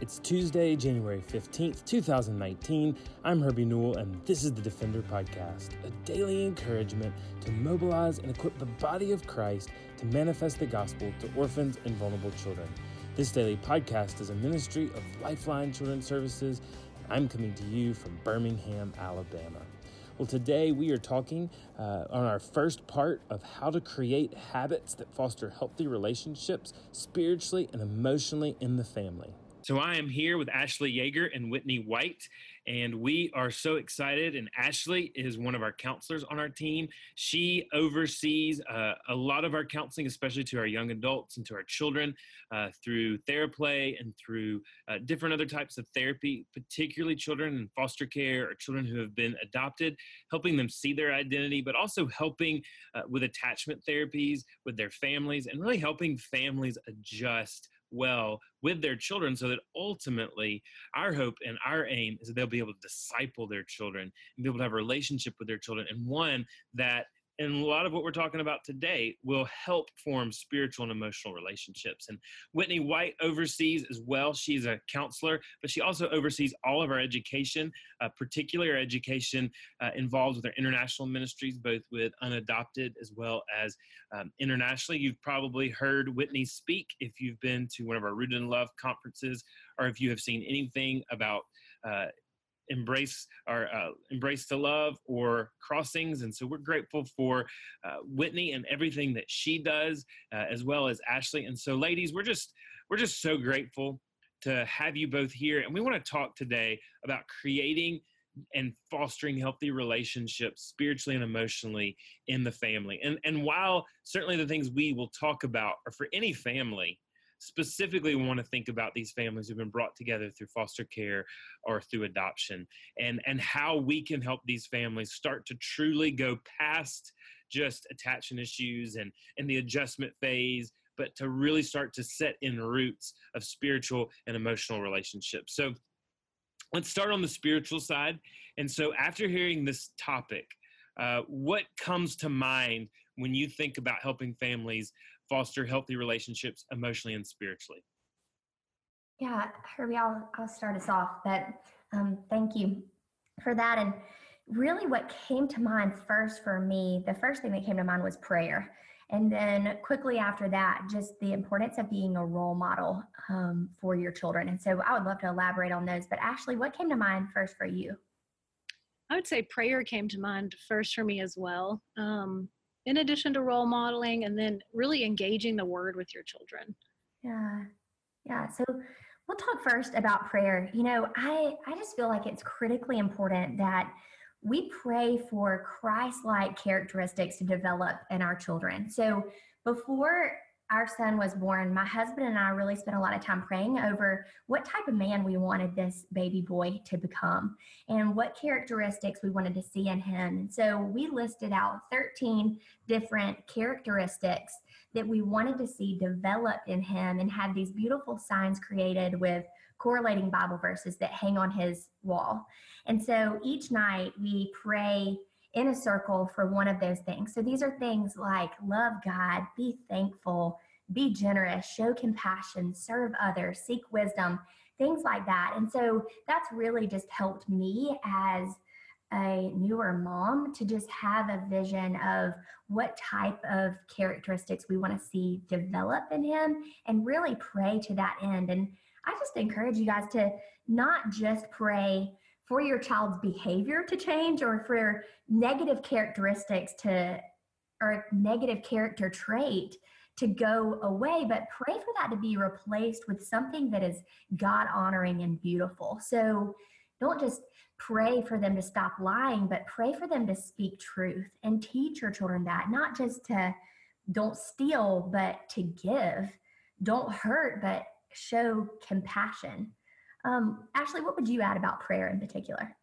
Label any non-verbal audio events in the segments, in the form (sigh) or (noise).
It's Tuesday, January 15th, 2019. I'm Herbie Newell, and this is the Defender Podcast, a daily encouragement to mobilize and equip the body of Christ to manifest the gospel to orphans and vulnerable children. This daily podcast is a ministry of Lifeline Children's Services, and I'm coming to you from Birmingham, Alabama. Well, today we are talking uh, on our first part of how to create habits that foster healthy relationships spiritually and emotionally in the family. So I am here with Ashley Yeager and Whitney White, and we are so excited. And Ashley is one of our counselors on our team. She oversees uh, a lot of our counseling, especially to our young adults and to our children, uh, through TheraPlay and through uh, different other types of therapy, particularly children in foster care or children who have been adopted, helping them see their identity, but also helping uh, with attachment therapies with their families and really helping families adjust well with their children so that ultimately our hope and our aim is that they'll be able to disciple their children and be able to have a relationship with their children and one that and a lot of what we're talking about today will help form spiritual and emotional relationships. And Whitney White oversees as well. She's a counselor, but she also oversees all of our education, uh, particularly our education uh, involved with our international ministries, both with unadopted as well as um, internationally. You've probably heard Whitney speak if you've been to one of our Rooted in Love conferences or if you have seen anything about. Uh, embrace our uh, embrace to love or crossings and so we're grateful for uh, whitney and everything that she does uh, as well as ashley. And so ladies we're just we're just so grateful to have you both here and we want to talk today about creating and fostering healthy relationships spiritually and emotionally in the family. And and while certainly the things we will talk about are for any family specifically want to think about these families who've been brought together through foster care or through adoption and and how we can help these families start to truly go past just attachment issues and and the adjustment phase but to really start to set in roots of spiritual and emotional relationships. So let's start on the spiritual side. And so after hearing this topic uh, what comes to mind when you think about helping families foster healthy relationships emotionally and spiritually? Yeah, Herbie, I'll, I'll start us off. But um, thank you for that. And really, what came to mind first for me, the first thing that came to mind was prayer. And then quickly after that, just the importance of being a role model um, for your children. And so I would love to elaborate on those. But Ashley, what came to mind first for you? I would say prayer came to mind first for me as well. Um, in addition to role modeling and then really engaging the word with your children. Yeah. Yeah so we'll talk first about prayer. You know i i just feel like it's critically important that we pray for christ-like characteristics to develop in our children. So before our son was born, my husband and I really spent a lot of time praying over what type of man we wanted this baby boy to become and what characteristics we wanted to see in him. And so we listed out 13 different characteristics that we wanted to see developed in him and had these beautiful signs created with correlating Bible verses that hang on his wall. And so each night we pray in a circle for one of those things. So these are things like love God, be thankful, be generous, show compassion, serve others, seek wisdom, things like that. And so that's really just helped me as a newer mom to just have a vision of what type of characteristics we want to see develop in him and really pray to that end. And I just encourage you guys to not just pray for your child's behavior to change or for negative characteristics to or negative character trait to go away, but pray for that to be replaced with something that is God honoring and beautiful. So don't just pray for them to stop lying, but pray for them to speak truth and teach your children that, not just to don't steal, but to give, don't hurt, but show compassion. Um, Ashley, what would you add about prayer in particular?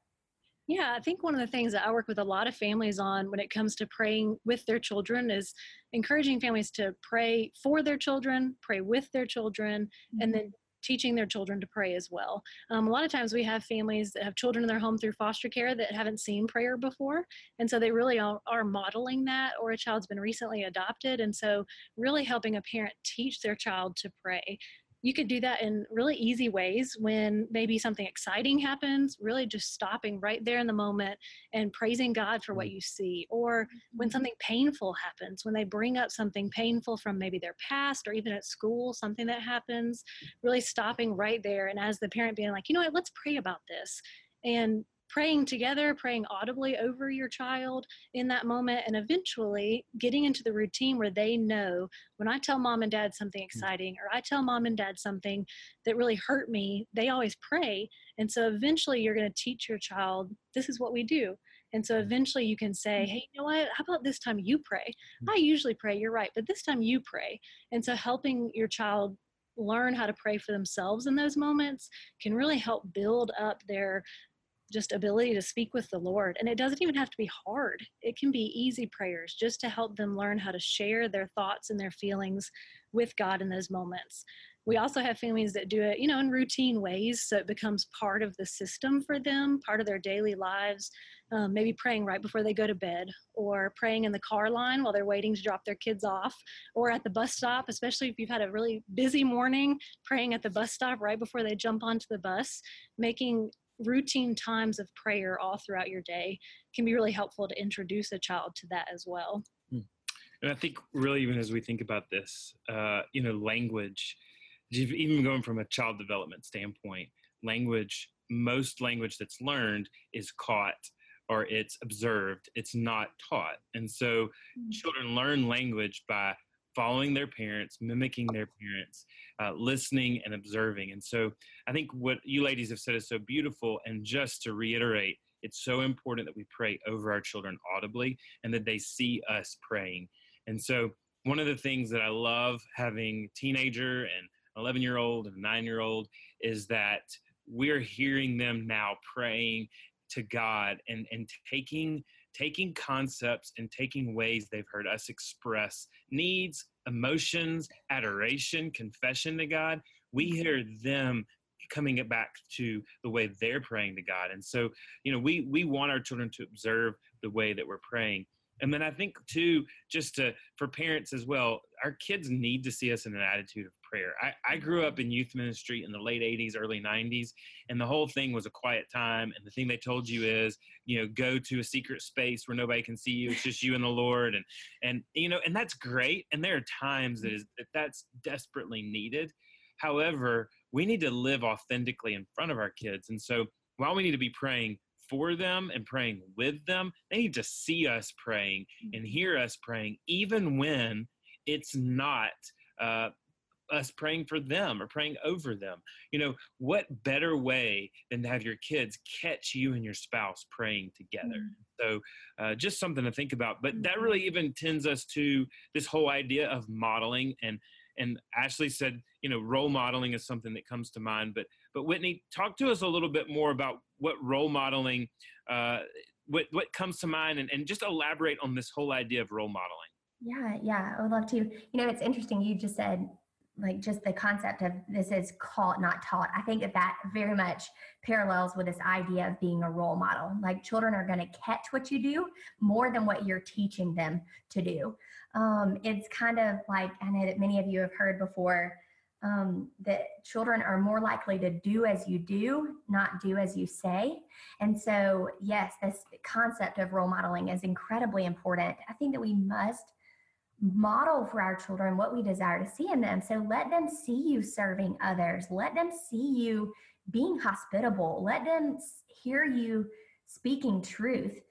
Yeah, I think one of the things that I work with a lot of families on when it comes to praying with their children is encouraging families to pray for their children, pray with their children, mm-hmm. and then teaching their children to pray as well. Um, a lot of times we have families that have children in their home through foster care that haven't seen prayer before. And so they really are, are modeling that, or a child's been recently adopted. And so really helping a parent teach their child to pray you could do that in really easy ways when maybe something exciting happens, really just stopping right there in the moment and praising God for what mm. you see. Or when mm-hmm. something painful happens, when they bring up something painful from maybe their past or even at school, something that happens, really stopping right there. And as the parent being like, you know what, let's pray about this. And praying together, praying audibly over your child in that moment, and eventually getting into the routine where they know when I tell mom and dad something mm. exciting or I tell mom and dad something that really hurt me, they always pray. And so eventually you're going to teach your child this is what we do. And so eventually you can say, mm. hey, you know what? How about this time you pray? Mm. I usually pray, you're right, but this time you pray. And so helping your child learn how to pray for themselves in those moments can really help build up their just ability to speak with the Lord. And it doesn't even have to be hard, it can be easy prayers just to help them learn how to share their thoughts and their feelings with God in those moments. We also have families that do it, you know, in routine ways, so it becomes part of the system for them, part of their daily lives. Um, maybe praying right before they go to bed, or praying in the car line while they're waiting to drop their kids off, or at the bus stop, especially if you've had a really busy morning, praying at the bus stop right before they jump onto the bus, making routine times of prayer all throughout your day can be really helpful to introduce a child to that as well. Hmm. And I think really even as we think about this, uh, you know, language, even going from a child development standpoint, language, most language that's learned is caught or it's observed, it's not taught. And so mm-hmm. children learn language by following their parents, mimicking their parents, uh, listening and observing. And so I think what you ladies have said is so beautiful. And just to reiterate, it's so important that we pray over our children audibly and that they see us praying. And so one of the things that I love having teenager and 11 year old and 9 year old is that we're hearing them now praying to God and, and taking taking concepts and taking ways they've heard us express needs, emotions, adoration, confession to God. We hear them coming it back to the way they're praying to God. And so, you know, we we want our children to observe the way that we're praying. And then I think too, just to for parents as well, our kids need to see us in an attitude of prayer. I, I grew up in youth ministry in the late 80s, early 90s, and the whole thing was a quiet time. And the thing they told you is, you know, go to a secret space where nobody can see you. It's just you and the Lord. And, and you know, and that's great. And there are times that, is, that that's desperately needed. However, we need to live authentically in front of our kids. And so while we need to be praying for them and praying with them. They need to see us praying and mm-hmm. hear us praying, even when it's not uh, us praying for them or praying over them. You know, what better way than to have your kids catch you and your spouse praying together? Mm-hmm. So, uh, just something to think about. But that really mm-hmm. even tends us to this whole idea of modeling and and Ashley said, you know, role modeling is something that comes to mind. But but Whitney, talk to us a little bit more about what role modeling, uh, what what comes to mind, and, and just elaborate on this whole idea of role modeling. Yeah, yeah, I would love to. You know, it's interesting. You just said like just the concept of this is caught not taught i think that that very much parallels with this idea of being a role model like children are going to catch what you do more than what you're teaching them to do um, it's kind of like I know that many of you have heard before um, that children are more likely to do as you do, not do as you say. And so, yes, this concept of role modeling is incredibly important. I think that we must model for our children what we desire to see in them. So let them see you serving others, let them see you being hospitable, let them hear you speaking truth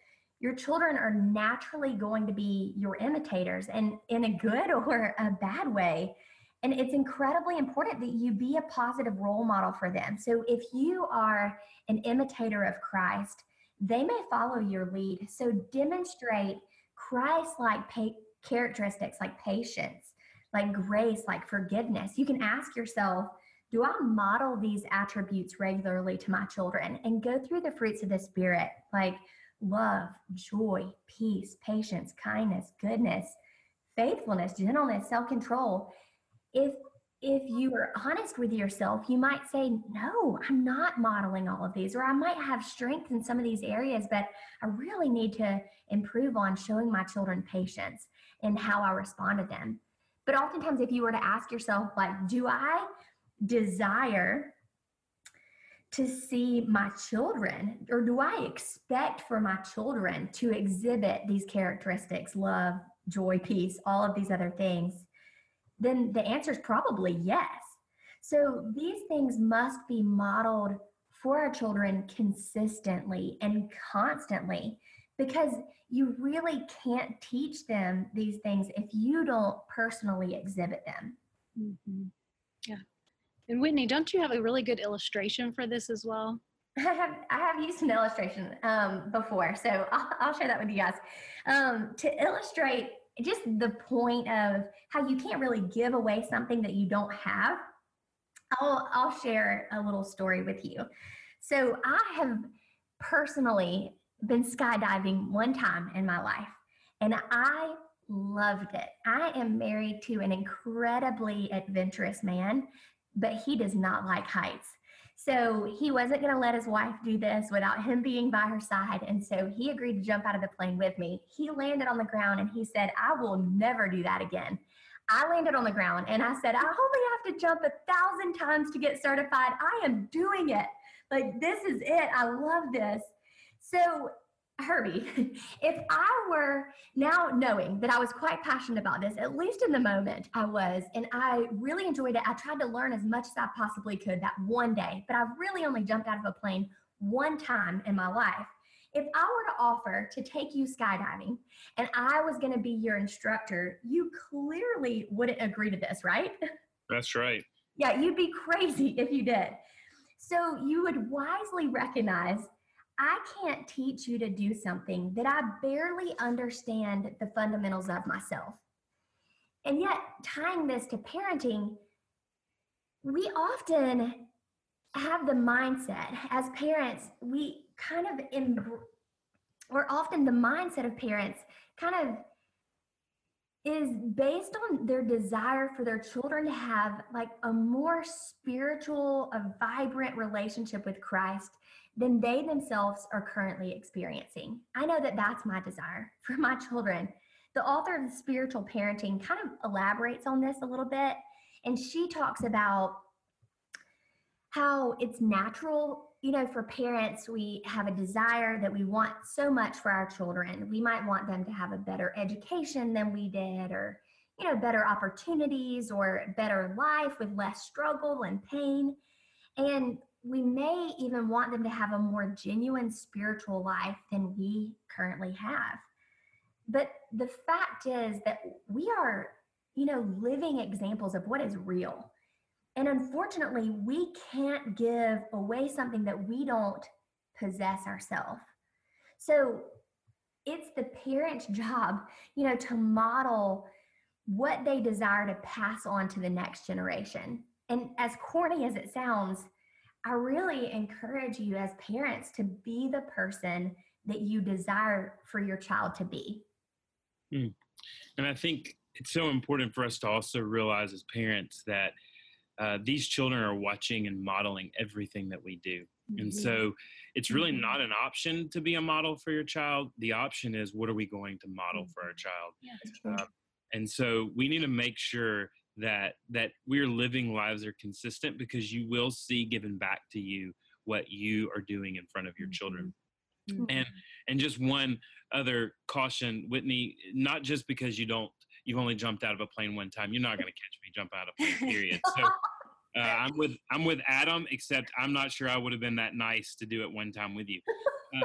your children are naturally going to be your imitators and in a good (laughs) or a bad way. And it's incredibly important that you be a positive role model for them. So if you are an imitator of Christ, they may follow your lead. So demonstrate Christ like pa- characteristics like patience, like grace, like forgiveness. You can ask yourself, do I model these attributes regularly to my children and go through the fruits of the Spirit? Like, love, joy, peace, patience, kindness, goodness, faithfulness, gentleness, self-control. If if you are honest with yourself, you might say, No, I'm not modeling all of these, or I might have strength in some of these areas, but I really need to improve on showing my children patience and how I respond to them. But oftentimes, if you were to ask yourself, like, do I desire to see my children, or do I expect for my children to exhibit these characteristics love, joy, peace, all of these other things? Then the answer is probably yes. So these things must be modeled for our children consistently and constantly because you really can't teach them these things if you don't personally exhibit them. Mm-hmm. Yeah. And Whitney, don't you have a really good illustration for this as well? (laughs) I have I have used an illustration um, before, so I'll, I'll, share that with you guys um, to illustrate just the point of how you can't really give away something that you don't have. I'll I'll share a little story with you. So I have personally been skydiving one time in my life, and I loved it. I am married to an incredibly adventurous man, but he does not like heights. So he wasn't going to let his wife do this without him being by her side. And so he agreed to jump out of the plane with me. He landed on the ground and he said, I will never do that again. I landed on the ground and I said, I only have to jump a thousand times to get certified. I am doing it. Like, this is it. I love this. So Herbie, (laughs) if I were now knowing that I was quite passionate about this, at least in the moment I was, and I really enjoyed it. I tried to learn as much as I possibly could that one day, but I've really only jumped out of a plane one time in my life. If I were to offer to take you skydiving and I was going to be your instructor, you clearly wouldn't agree to this, right? (laughs) That's right. Yeah, you'd be crazy if you did. So you would wisely recognize I can't teach you to do something that I barely understand the fundamentals of myself. And yet, tying this to parenting, we often have the mindset as parents, we kind of, in, or often the mindset of parents kind of is based on their desire for their children to have like a more spiritual, a vibrant relationship with Christ than they themselves are currently experiencing. I know that that's my desire (laughs) for my children. The author of the Spiritual Parenting kind of elaborates on this a little bit, and she talks about how it's natural, you know, for parents, we have a desire that we want so much for our children. We might want them to have a better education than we did, or, you know, better opportunities or better life with less struggle and pain. And we may even want them to have a more genuine spiritual life than we currently have. But the fact is that we are, you know, living examples of what is real. And unfortunately, we can't give away something that we don't possess ourselves. So it's the parent's (laughs) job, you know, to model what they desire to pass on to the next generation. And as corny as it sounds, I really encourage you as parents to be the person that you desire for your child to be. Mm. And I think it's so important for us to also realize as parents that uh, these children are watching and modeling everything that we do. Mm-hmm. And so it's really mm-hmm. not an option to be a model for your child. The option is what are we going to model for our mm-hmm. child? Yeah, uh, and so we need to make sure that that we're living lives that are consistent because you will see given back to you what you are doing in front of your children. Mm-hmm. and and just one other caution whitney not just because you don't you've only jumped out of a plane one time you're not going to catch me jump out of a plane period. So uh, (laughs) i'm with i'm with adam except i'm not sure i would have been that nice to do it one time with you. Uh,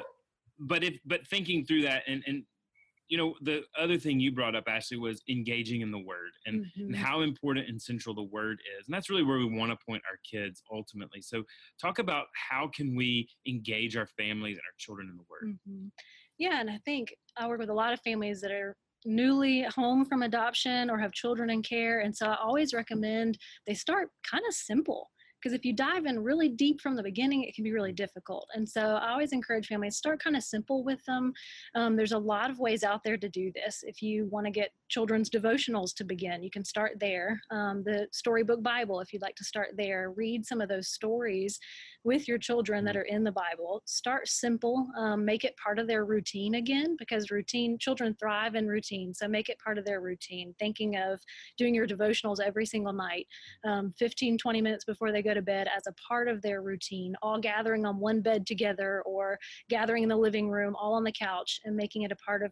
but if but thinking through that and and you know the other thing you brought up ashley was engaging in the word and, mm-hmm. and how important and central the word is and that's really where we want to point our kids ultimately so talk about how can we engage our families and our children in the word mm-hmm. yeah and i think i work with a lot of families that are newly home from adoption or have children in care and so i always recommend they start kind of simple because if you dive in really deep from the beginning it can be really difficult. And so i always encourage families start kind of simple with them. Um, there's a lot of ways out there to do this. If you want to get children's devotionals to begin you can start there. Um, the storybook bible if you'd like to start there read some of those stories with your children that mm. are in the bible start simple um, make it part of their routine again because routine children thrive in routine so make it part of their routine thinking of doing your devotionals every single night um, 15 20 minutes before they go to bed as a part of their routine all gathering on one bed together or gathering in the living room all on the couch and making it a part of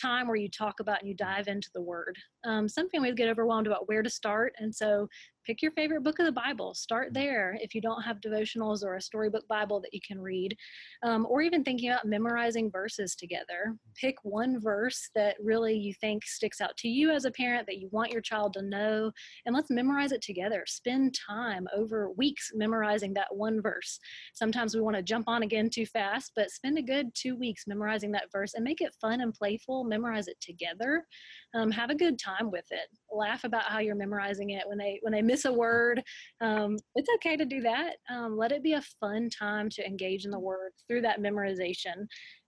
time where you talk about and you dive into the word um, some families get overwhelmed about where to start and so pick your favorite book of the Bible. Start there if you don't have devotionals or a storybook Bible that you can read, um, or even thinking about memorizing verses together. Pick one verse that really you think sticks out to you as a parent that you want your child to know, and let's memorize it together. Spend time over weeks memorizing that one verse. Sometimes we want to jump on again too fast, but spend a good two weeks memorizing that verse and make it fun and playful. Memorize it together. Um, have a good time with it. Laugh about how you're memorizing it when they when they miss miss a word, um, it's okay to do that. Um, let it be a fun time to engage in the word through that memorization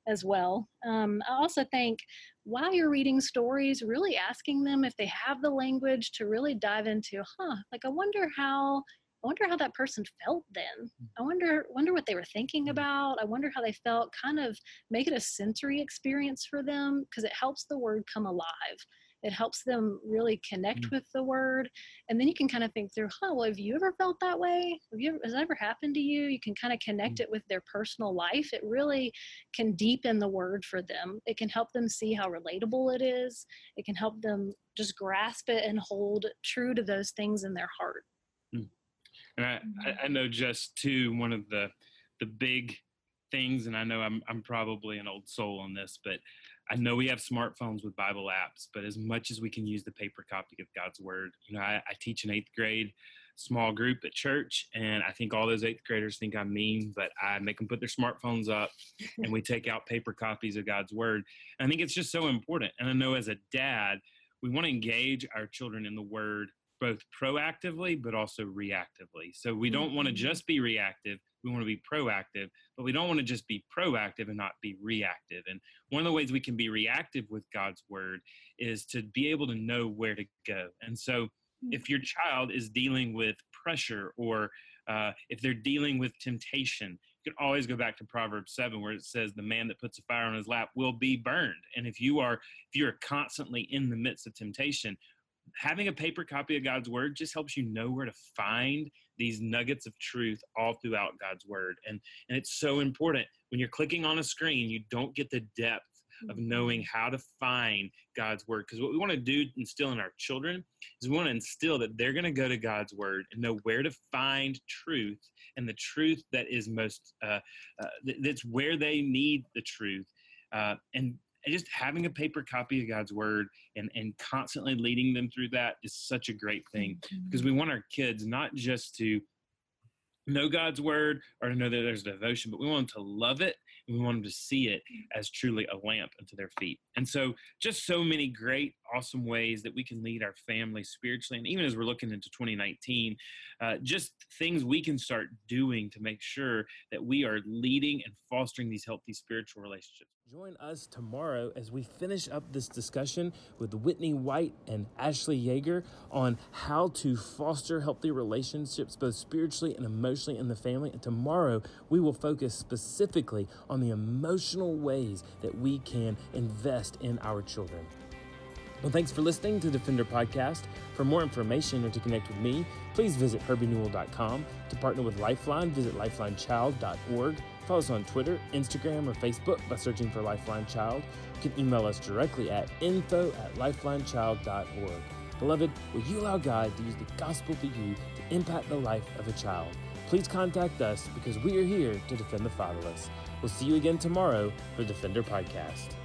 as well. Um, I also think while you're reading stories, really asking them if they have the language to really dive into, huh, like I wonder how I wonder how that person felt then. I wonder wonder what they were thinking mm. about. I wonder how they felt. Kind of make it a sensory experience for them because it helps the word come alive it helps them really connect mm. with the word and then you can kind of think through huh well have you ever felt that way? Have you ever, has that ever happened to you? You can kind of connect mm. it with their personal life. It really can deepen the word for them. It can help them see how relatable it is. It can help them just grasp it and hold true to those things in their heart. Mm. and I, mm-hmm. I know just too one of the the big things and i know i'm, I'm probably an old soul on this but I know we have smartphones with Bible apps, but as much as we can use the paper copy of God's Word, you know, I, I teach an eighth grade small group at church, and I think all those eighth graders think I'm mean, but I make them put their smartphones up, and we take out paper copies of God's Word. And I think it's just so important. And I know as a dad, we want to engage our children in the Word both proactively but also reactively. So we don't want to mm-hmm. just be reactive, we want to be proactive, but we don't want to just be proactive and not be reactive. And one of the ways we can be reactive with God's word is to be able to know where to go. And so hmm. if your child is dealing with pressure or uh, if they're dealing with temptation, you can always go back to Proverbs 7 where it says the man that puts a fire on his lap will be burned. And if you are if you're constantly in the midst of temptation, having a paper copy of God's word just helps you know where to find these nuggets of truth all throughout God's word. And, and it's so important. When you're clicking on a screen, you don't get the depth of mm-hmm. knowing how to find God's word. Because what we want to do, instill in our children, is we want to instill that they're going to go to God's word and know where to find truth and the truth that is most, uh, uh, that's where they need the truth. Uh, and just having a paper copy of God's word and, and constantly leading them through that is such a great thing mm-hmm. because we want our kids not just to know God's word or to know that there's devotion, but we want them to love it and we want them to see it as truly a lamp unto their feet. And so, just so many great, awesome ways that we can lead our family spiritually. And even as we're looking into 2019, uh, just things we can start doing to make sure that we are leading and fostering these healthy spiritual relationships. Join us tomorrow as we finish up this discussion with Whitney White and Ashley Yeager on how to foster healthy relationships, both spiritually and emotionally in the family. And tomorrow we will focus specifically on the emotional ways that we can invest in our children. Well, thanks for listening to Defender Podcast. For more information or to connect with me, please visit herbienewell.com. To partner with Lifeline, visit lifelinechild.org. Follow us on Twitter, Instagram, or Facebook by searching for Lifeline Child. You can email us directly at info at lifelinechild.org. Beloved, will you allow God to use the gospel to you to impact the life of a child? Please contact us because we are here to defend the fatherless. We'll see you again tomorrow for Defender Podcast.